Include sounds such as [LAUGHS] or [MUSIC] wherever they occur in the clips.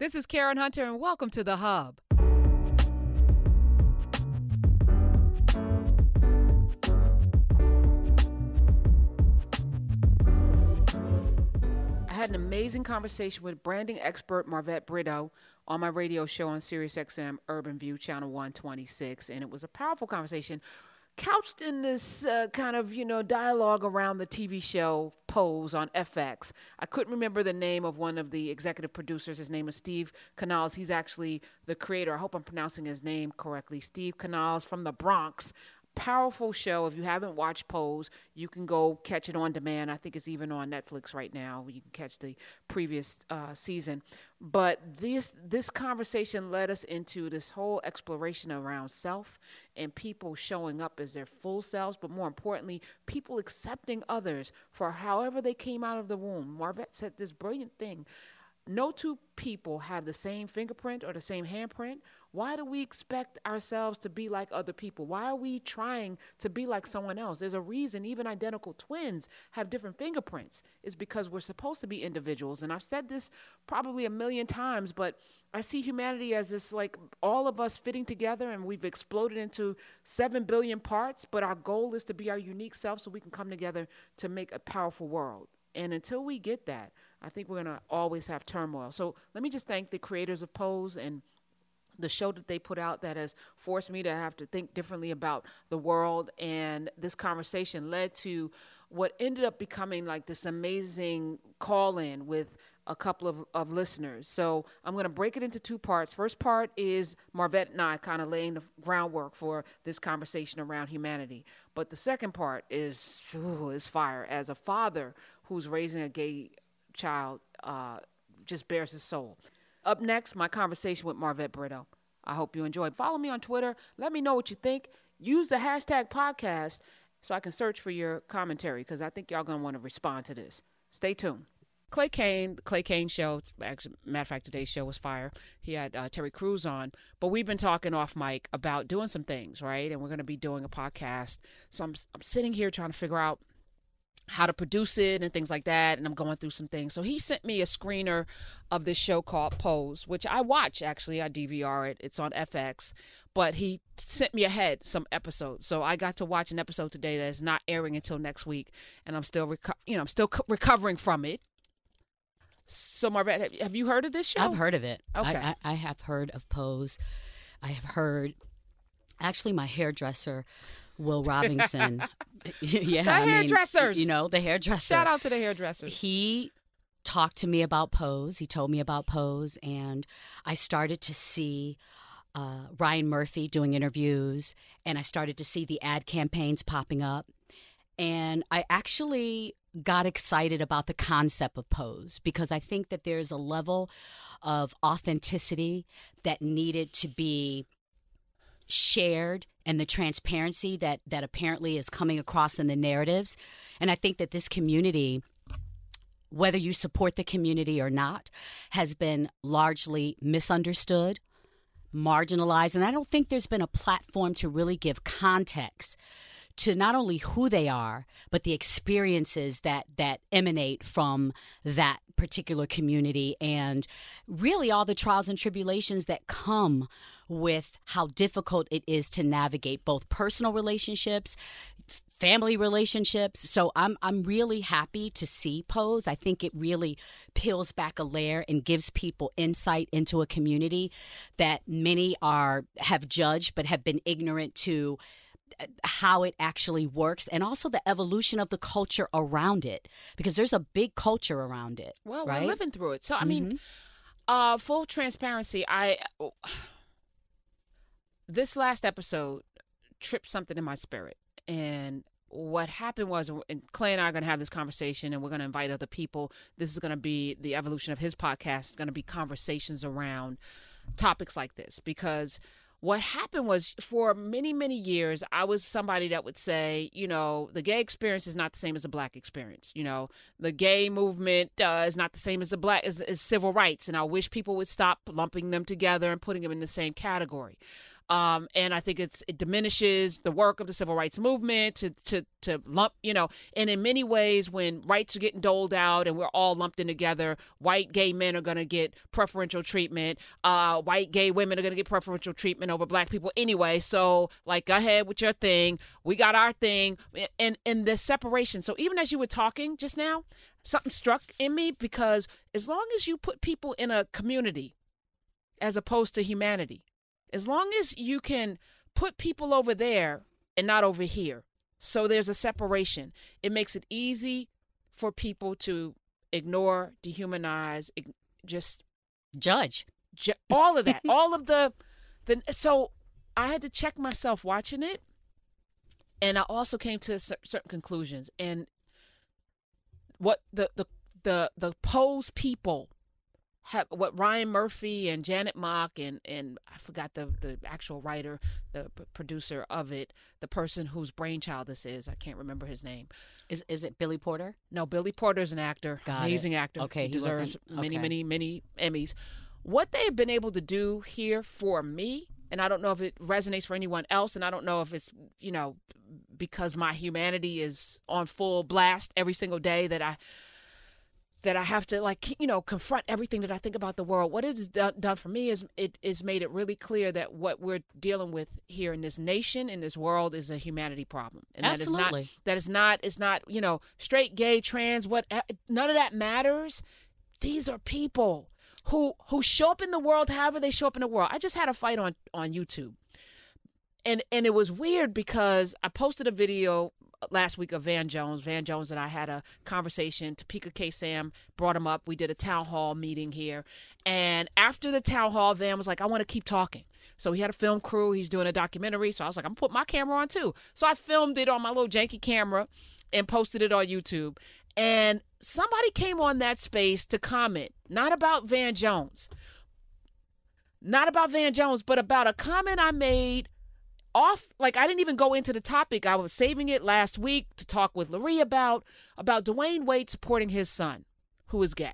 This is Karen Hunter, and welcome to The Hub. I had an amazing conversation with branding expert Marvette Brito on my radio show on SiriusXM Urban View Channel 126, and it was a powerful conversation couched in this uh, kind of you know dialogue around the TV show Pose on FX. I couldn't remember the name of one of the executive producers. His name is Steve Canals. He's actually the creator. I hope I'm pronouncing his name correctly. Steve Canals from the Bronx powerful show. If you haven't watched Pose, you can go catch it on demand. I think it's even on Netflix right now. You can catch the previous uh, season. But this this conversation led us into this whole exploration around self and people showing up as their full selves, but more importantly, people accepting others for however they came out of the womb. Marvette said this brilliant thing no two people have the same fingerprint or the same handprint. Why do we expect ourselves to be like other people? Why are we trying to be like someone else? There's a reason even identical twins have different fingerprints. It's because we're supposed to be individuals. And I've said this probably a million times, but I see humanity as this like all of us fitting together and we've exploded into 7 billion parts, but our goal is to be our unique self so we can come together to make a powerful world. And until we get that, I think we're going to always have turmoil. So let me just thank the creators of Pose and the show that they put out that has forced me to have to think differently about the world. And this conversation led to what ended up becoming like this amazing call in with a couple of, of listeners. So I'm going to break it into two parts. First part is Marvette and I kind of laying the groundwork for this conversation around humanity. But the second part is, ooh, is fire. As a father who's raising a gay child uh, just bares his soul. Up next, my conversation with Marvette Brito. I hope you enjoyed. Follow me on Twitter. Let me know what you think. Use the hashtag podcast so I can search for your commentary because I think y'all going to want to respond to this. Stay tuned. Clay Cane, Clay Cane show. Actually, matter of fact, today's show was fire. He had uh, Terry Crews on, but we've been talking off mic about doing some things, right? And we're going to be doing a podcast. So I'm I'm sitting here trying to figure out how to produce it and things like that and i'm going through some things. So he sent me a screener of this show called pose which i watch actually. I dvr it. It's on fx but he sent me ahead some episodes. So i got to watch an episode today that is not airing until next week and i'm still reco- you know i'm still co- recovering from it. So marvette have you heard of this show? I've heard of it. Okay. I, I, I have heard of pose. I have heard actually my hairdresser Will Robinson. [LAUGHS] [LAUGHS] yeah, the I hairdressers. Mean, you know, the hairdresser. Shout out to the hairdressers. He talked to me about Pose. He told me about Pose, and I started to see uh, Ryan Murphy doing interviews, and I started to see the ad campaigns popping up. And I actually got excited about the concept of Pose because I think that there's a level of authenticity that needed to be shared and the transparency that that apparently is coming across in the narratives. And i think that this community whether you support the community or not has been largely misunderstood marginalized. And i don't think there's been a platform to really give context to not only who they are but the experiences that that emanate from that particular community and really all the trials and tribulations that come with how difficult it is to navigate both personal relationships family relationships. So i'm i'm really happy to see pose. I think it really peels back a layer and gives people insight into a community that many are have judged but have been ignorant to how it actually works and also the evolution of the culture around it because there's a big culture around it. Well, right? we're living through it. So I mm-hmm. mean, uh full transparency, I this last episode tripped something in my spirit and what happened was and clay and i are going to have this conversation and we're going to invite other people this is going to be the evolution of his podcast it's going to be conversations around topics like this because what happened was for many many years i was somebody that would say you know the gay experience is not the same as the black experience you know? The gay movement uh, is not the same as the black as, as civil rights and i wish people would stop lumping them together and putting them in the same category Um, and I think it's it diminishes the work of the civil rights movement to to to lump, you know, and in many ways when rights are getting doled out and we're all lumped in together, white gay men are going to get preferential treatment, uh, white gay women are going to get preferential treatment over black people anyway. So like go ahead with your thing. We got our thing and and the separation. So even as you were talking just now, something struck in me because as long as you put people in a community as opposed to humanity, as long as you can put people over there and not over here, so there's a separation, it makes it easy for people to ignore, dehumanize, just judge. Ju- all of that, [LAUGHS] all of the, the. So I had to check myself watching it, and I also came to certain conclusions. And what the the the the Pose people have what Ryan Murphy and Janet Mock and and I forgot the the actual writer, the p- producer of it, the person whose brainchild this is. I can't remember his name. Is is it Billy Porter? No, Billy Porter is an actor, Got amazing it. actor. Okay, he deserves wasn't- many, many, many Emmys. What they've been able to do here for me, and I don't know if it resonates for anyone else, and I don't know if it's you know because my humanity is on full blast every single day that I that I have to like you know confront everything that I think about the world. What it's done, done for me is it is made it really clear that what we're dealing with here in this nation in this world is a humanity problem, and that is Absolutely. not that is not it's not you know straight, gay, trans, what eh, none of that matters. These are people who who show up in the world however they show up in the world. I just had a fight on on YouTube and and it was weird because I posted a video last week of Van Jones. Van Jones and I had a conversation. Topeka K. Sam brought him up. We did a town hall meeting here, and after the town hall, Van was like, "I want to keep talking." So he had a film crew. He's doing a documentary. So I was like, "I'm gonna put my camera on too." So I filmed it on my little janky camera and posted it on YouTube. And somebody came on that space to comment, not about Van Jones, not about Van Jones, but about a comment I made off like I didn't even go into the topic. I was saving it last week to talk with Larry about about Dwyane Wade supporting his son, who is gay.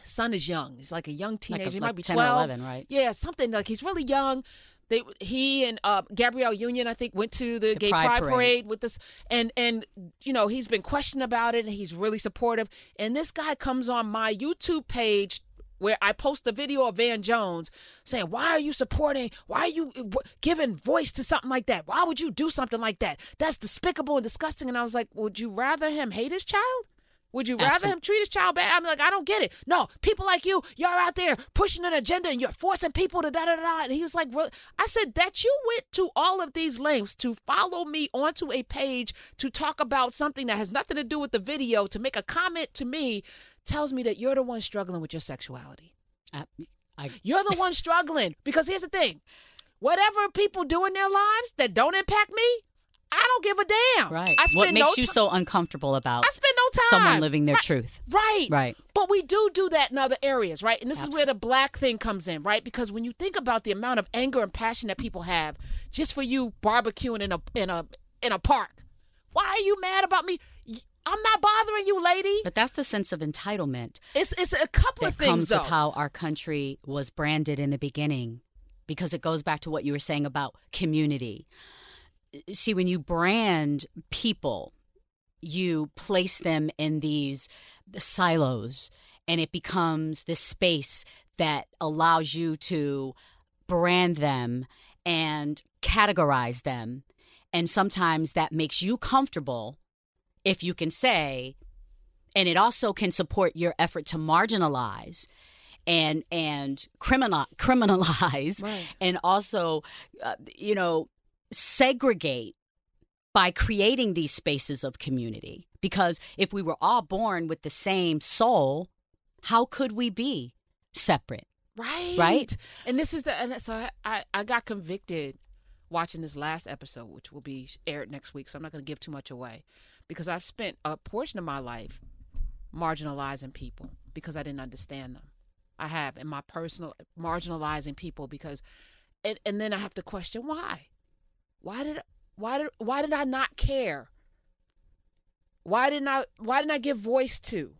His son is young. He's like a young teenager. Like a- he like might be 10 or 12. 11, right? Yeah, something like he's really young. They he and uh, Gabrielle Union, I think, went to the, The gay Pride pride, Parade. parade. with this, and and you know he's been questioned about it, and he's really supportive. And this guy comes on my YouTube page where I post a video of Van Jones saying, "Why are you supporting? Why are you uh, giving voice to something like that? Why would you do something like that? That's despicable and disgusting." And I was like, "Would you rather him hate his child?" Would you rather Absol- him treat his child bad? I'm like, I don't get it. No, people like you, you're out there pushing an agenda and you're forcing people to da da da. And he was like, "Really?" I said that you went to all of these lengths to follow me onto a page to talk about something that has nothing to do with the video, to make a comment to me, tells me that you're the one struggling with your sexuality. I, I, You're the one struggling because here's the thing: whatever people do in their lives that don't impact me, I don't give a damn. right. I What makes no you ti- so uncomfortable about I spend no time. someone living their Right. truth? Right. Right. But we do do that in other areas, right? And this is where the black thing comes in, right? Because when you think about the amount of anger and passion that people have just for you barbecuing in a in a in a park, why are you mad about me? I'm not bothering you, lady. But that's the sense of entitlement It's it's a couple of things That comes though. with how our country was branded in the beginning because it goes back to what you were saying about community. See, when you brand people, you place them in these silos and it becomes this space that allows you to brand them and categorize them. And sometimes that makes you comfortable if you can say, and it also can support your effort to marginalize and and criminal [LAUGHS] criminalize Right. and also uh, you know segregate by creating these spaces of community because if we were all born with the same soul how could we be separate Right. Right? And this is the and so I, I I got convicted watching this last episode, which will be aired next week. So I'm not going to give too much away because I've spent a portion of my life marginalizing people because I didn't understand them. I have in my personal marginalizing people because, and and then I have to question why. Why did why did why did I not care? Why didn't I why didn't I give voice to?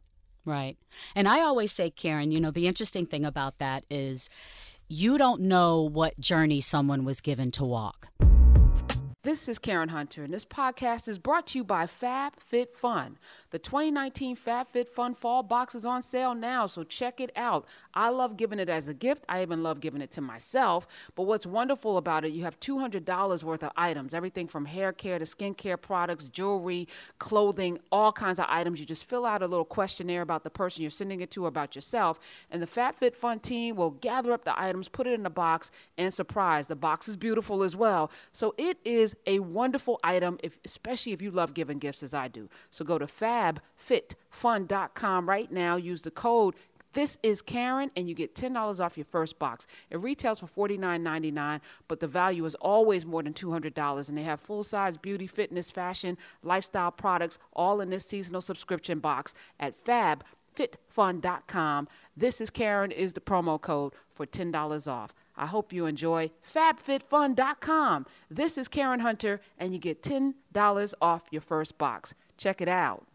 Right. And I always say, Karen, you know, the interesting thing about that is you don't know what journey someone was given to walk. This is Karen Hunter, and this podcast is brought to you by Fab Fit Fun. The 2019 Fab Fit Fun fall box is on sale now, so check it out. I love giving it as a gift. I even love giving it to myself. But what's wonderful about it, you have $200 worth of items everything from hair care to skincare products, jewelry, clothing, all kinds of items. You just fill out a little questionnaire about the person you're sending it to, about yourself, and the Fab Fit Fun team will gather up the items, put it in a box, and surprise. The box is beautiful as well. So it a wonderful item, if, especially if you love giving gifts as I do. So go to fabfitfun.com right now. Use the code this is Karen, and you get $10 off your first box. It retails for $49.99, but the value is always more than $200. And they have full size beauty, fitness, fashion, lifestyle products, all in this seasonal subscription box at fabfitfun.com. This is Karen, is the promo code for $10 off. I hope you enjoy fabfitfun.com. This is Karen Hunter, and you get $10 off your first box. Check it out.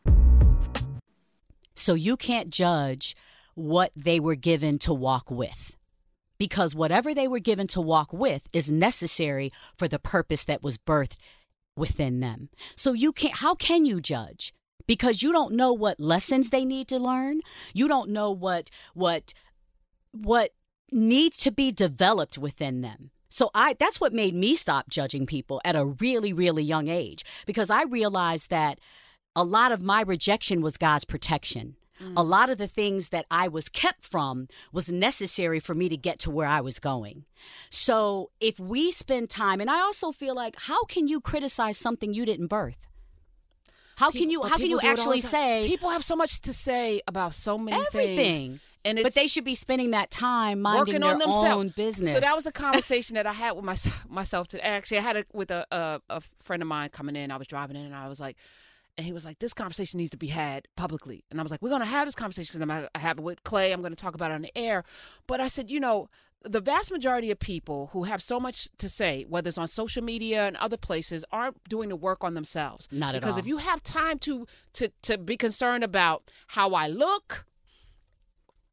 So you can't judge what they were given to walk with. Because whatever they were given to walk with is necessary for the purpose that was birthed within them. So you can't, how can you judge? Because you don't know what lessons they need to learn. You don't know what, what, what needs to be developed within them. So I that's what made me stop judging people at a really really young age because I realized that a lot of my rejection was God's protection. Mm. A lot of the things that I was kept from was necessary for me to get to where I was going. So if we spend time and I also feel like how can you criticize something you didn't birth? How People- can you how can you people do it all the actually say people have so much to say about so many everything? things, and it's but they should be spending that time minding working their on themselves. own business. So that was a conversation that I had with my, [LAUGHS] myself today. Actually, I had it with a, a a friend of mine coming in. I was driving in, and I was like. And he was like, "This conversation needs to be had publicly." And I was like, "We're going to have this conversation because I'm gonna have it with Clay. I'm going to talk about it on the air." But I said, you know, the vast majority of people who have so much to say, whether it's on social media and other places, aren't doing the work on themselves. Not at because all. if you have time to to to be concerned about how I look,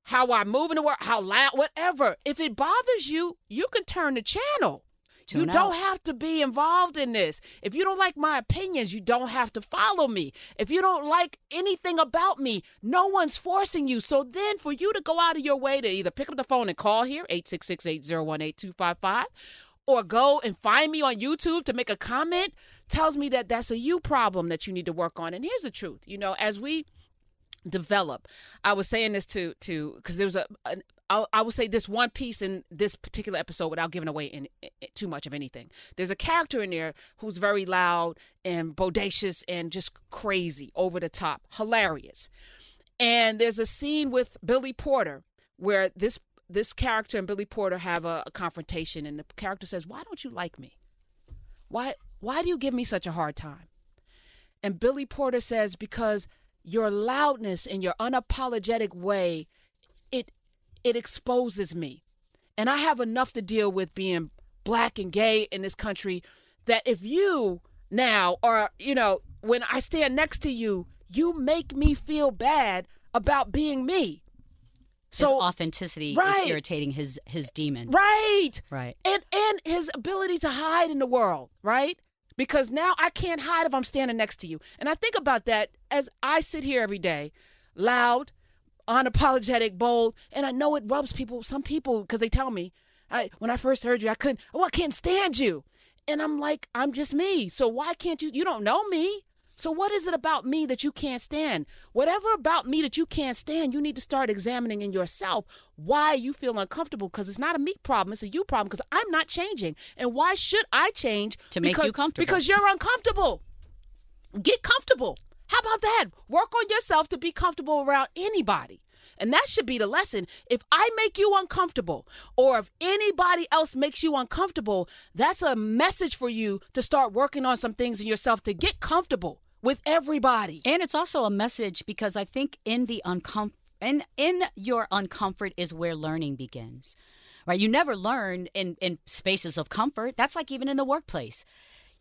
how I move in the world, how loud, whatever. If it bothers you, you can turn the channel. you Tune don't have to be involved in this. If you don't like my opinions, you don't have to follow me. If you don't like anything about me, no one's forcing you. So then for you to go out of your way to either pick up the phone and call here, 866-801-8255, or go and find me on YouTube to make a comment tells me that that's a you problem that you need to work on. And here's the truth, you know, as we develop. I was saying this to to because there was a an, I, I would say this one piece in this particular episode without giving away in, in- too much of anything. There's a character in there who's very loud and bodacious and just crazy, over the top, hilarious. And there's a scene with Billy Porter where this this character and Billy Porter have a, a confrontation, and the character says, "Why don't you like me? Why why do you give me such a hard time?" And Billy Porter says, because your loudness and your unapologetic way, it it exposes me. And I have enough to deal with being black and gay in this country that if you now are you know, when I stand next to you, you make me feel bad about being me. his So authenticity Right. is irritating his his demon right. Right. and and his ability to hide in the world, right? Because now I can't hide if I'm standing next to you. And I think about that as I sit here every day, loud, unapologetic, bold, and I know it rubs people, some people, because they tell me, I, when I first heard you, I couldn't, oh, I can't stand you. And I'm like, I'm just me. So why can't you? You don't know me. So what is it about me that you can't stand? Whatever about me that you can't stand, you need to start examining in yourself why you feel uncomfortable because it's not a me problem, it's a you problem because I'm not changing. And why should I change To make you comfortable. Because you're uncomfortable. Get comfortable. How about that? Work on yourself to be comfortable around anybody. And that should be the lesson. If I make you uncomfortable, or if anybody else makes you uncomfortable, that's a message for you to start working on some things in yourself to get comfortable with everybody. And it's also a message because I think in the uncom- in in your uncomfort is where learning begins. Right? You never learn in in spaces of comfort. That's like even in the workplace.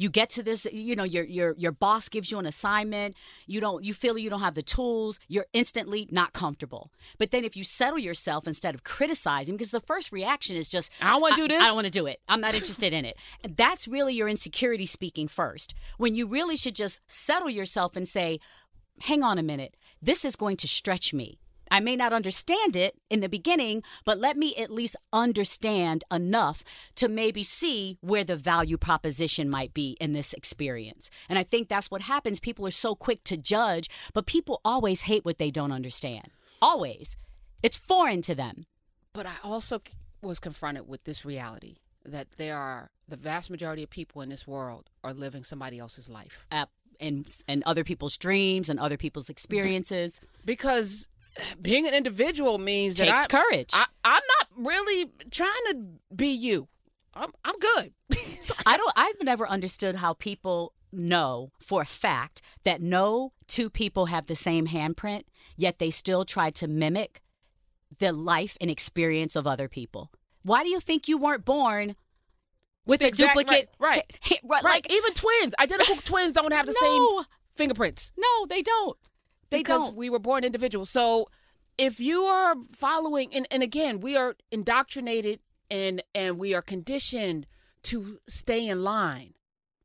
You get to this, you know, your your your boss gives you an assignment, you don't you feel you don't have the tools, you're instantly not comfortable. But then if you settle yourself instead of criticizing because the first reaction is just I don't want to do this. I don't want to do it. I'm not interested in it. And that's really your insecurity speaking first. When you really should just settle yourself and say, "Hang on a minute. This is going to stretch me." I may not understand it in the beginning, but let me at least understand enough to maybe see where the value proposition might be in this experience. And I think that's what happens. People are so quick to judge, but people always hate what they don't understand. Always. It's foreign to them. But I also was confronted with this reality that there are the vast majority of people in this world are living somebody else's life. Uh, and, and other people's dreams and other people's experiences. Because being an individual means Takes that I, courage. I, I'm not really trying to be you. I'm I'm good. [LAUGHS] I don't I've never understood how people know for a fact that no two people have the same handprint, yet they still try to mimic the life and experience of other people. Why do you think you weren't born with a Exact- duplicate? right, [LAUGHS] right, right. Like, Even twins, identical twins don't have the [LAUGHS] no, same fingerprints. no, they don't. They because don't. we were born individuals. So if you are following and, and again, we are indoctrinated and and we are conditioned to stay in line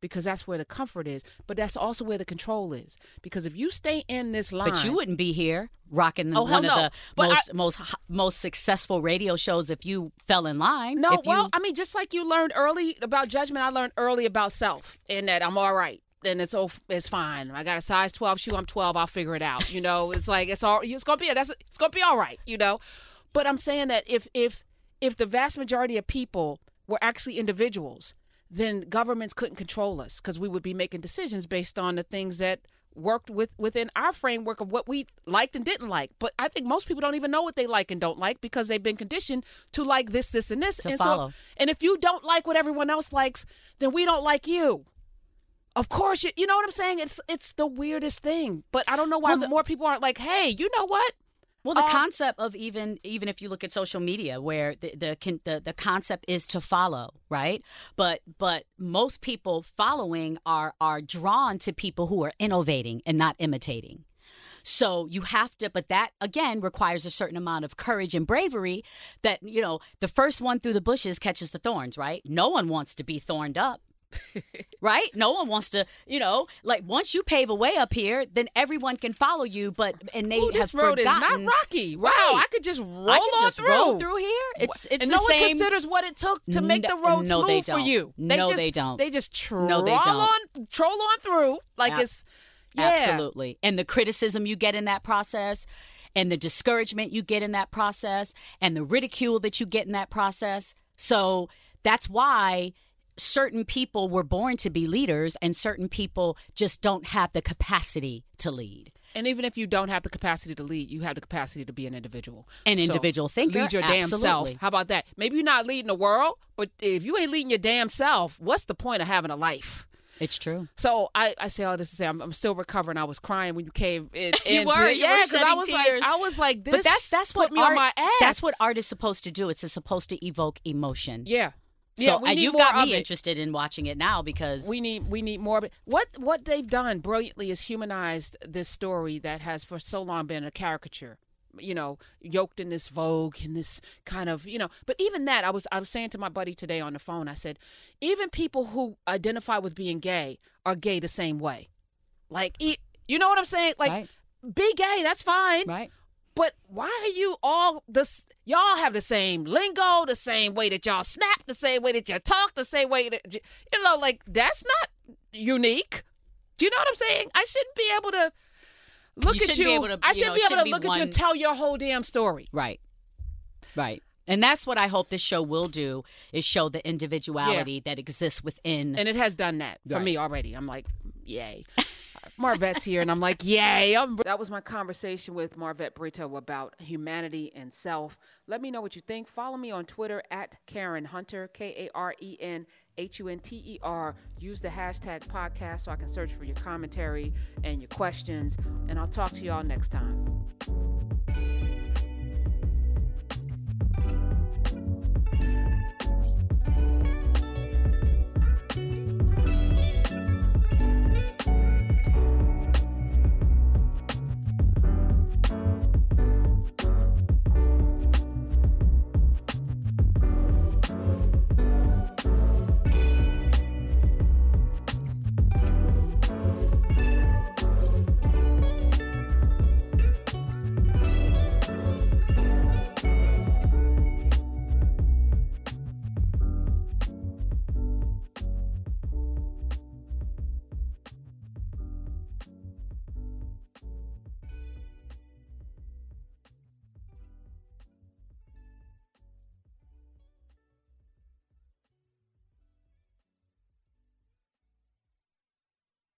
because that's where the comfort is, but that's also where the control is. Because if you stay in this line But you wouldn't be here rocking Oh, one of the But most most most successful radio shows if you fell in line. No, if you, well, I mean, just like you learned early about judgment, I learned early about self, and that I'm all right, and it's all it's fine. I got a size 12 shoe. I'm 12. I'll figure it out. You know, it's like it's all it's gonna be. That's it's gonna be all right. You know, but I'm saying that if if if the vast majority of people were actually individuals, then governments couldn't control us because we would be making decisions based on the things that worked with within our framework of what we liked and didn't like. But I think most people don't even know what they like and don't like because they've been conditioned to like this, this, and this. To and follow. so and if you don't like what everyone else likes, then we don't like you. Of course, you, you know what I'm saying. It's it's the weirdest thing, but I don't know why Well, the- more people aren't like, hey, you know what? Well, the Um, concept of even even if you look at social media, where the the, the the concept is to follow, right? But but most people following are are drawn to people who are innovating and not imitating. So you have to, but that again requires a certain amount of courage and bravery. That you know, the first one through the bushes catches the thorns, right? No one wants to be thorned up. [LAUGHS] right? No one wants to, you know, like once you pave a way up here, then everyone can follow you. But and they Ooh, this road forgotten, is not rocky. Wow, Right. I could just roll I on just through. roll through here. It's it's and no same. one considers what it took to make the road no, smooth for you. No, just, they don't. They just troll No, they don't. on, troll on through like Ab- it's yeah. Absolutely. And the criticism you get in that process, and the discouragement you get in that process, and the ridicule that you get in that process. So that's why certain people were born to be leaders, and certain people just don't have the capacity to lead. And even if you don't have the capacity to lead, you have the capacity to be an individual. An So, individual thinker, Lead your damn self. How about that? Maybe you're not leading the world, but if you ain't leading your damn self, what's the point of having a life? It's true. So I, I say all this to say I'm, I'm still recovering. I was crying when you came in. [LAUGHS] You were, you yeah, because I was tears. like, I was like, this. but that's that's put what me art, on my ass. That's what art is supposed to do. It's supposed to evoke emotion. Yeah. So yeah, we and need you've got me interested in watching it now because We need we need more. What what they've done brilliantly is humanized this story that has for so long been a caricature. You know, yoked in this vogue and this kind of you know. But even that, I was I was saying to my buddy today on the phone. I said, even people who identify with being gay are gay the same way. Like, you know what I'm saying? Like, Right. be gay, that's fine. right. But why are you all this? Y'all have the same lingo, the same way that y'all snap, the same way that you talk, the same way that you know, like that's not unique. Do you know what I'm saying? I shouldn't be able to look You at you. be able to- I shouldn't know, be able to be look at you and tell your whole damn story. Right. Right. And that's what I hope this show will do is show the individuality that exists within And it has done that for Right. me already. I'm like, yay. [LAUGHS] Marvette's here, and I'm like, yay. I'm... That was my conversation with Marvette Brito about humanity and self. Let me know what you think. Follow me on Twitter at Karen Hunter, K A R E N H U N T E R. Use the hashtag podcast so I can search for your commentary and your questions. And I'll talk to y'all next time.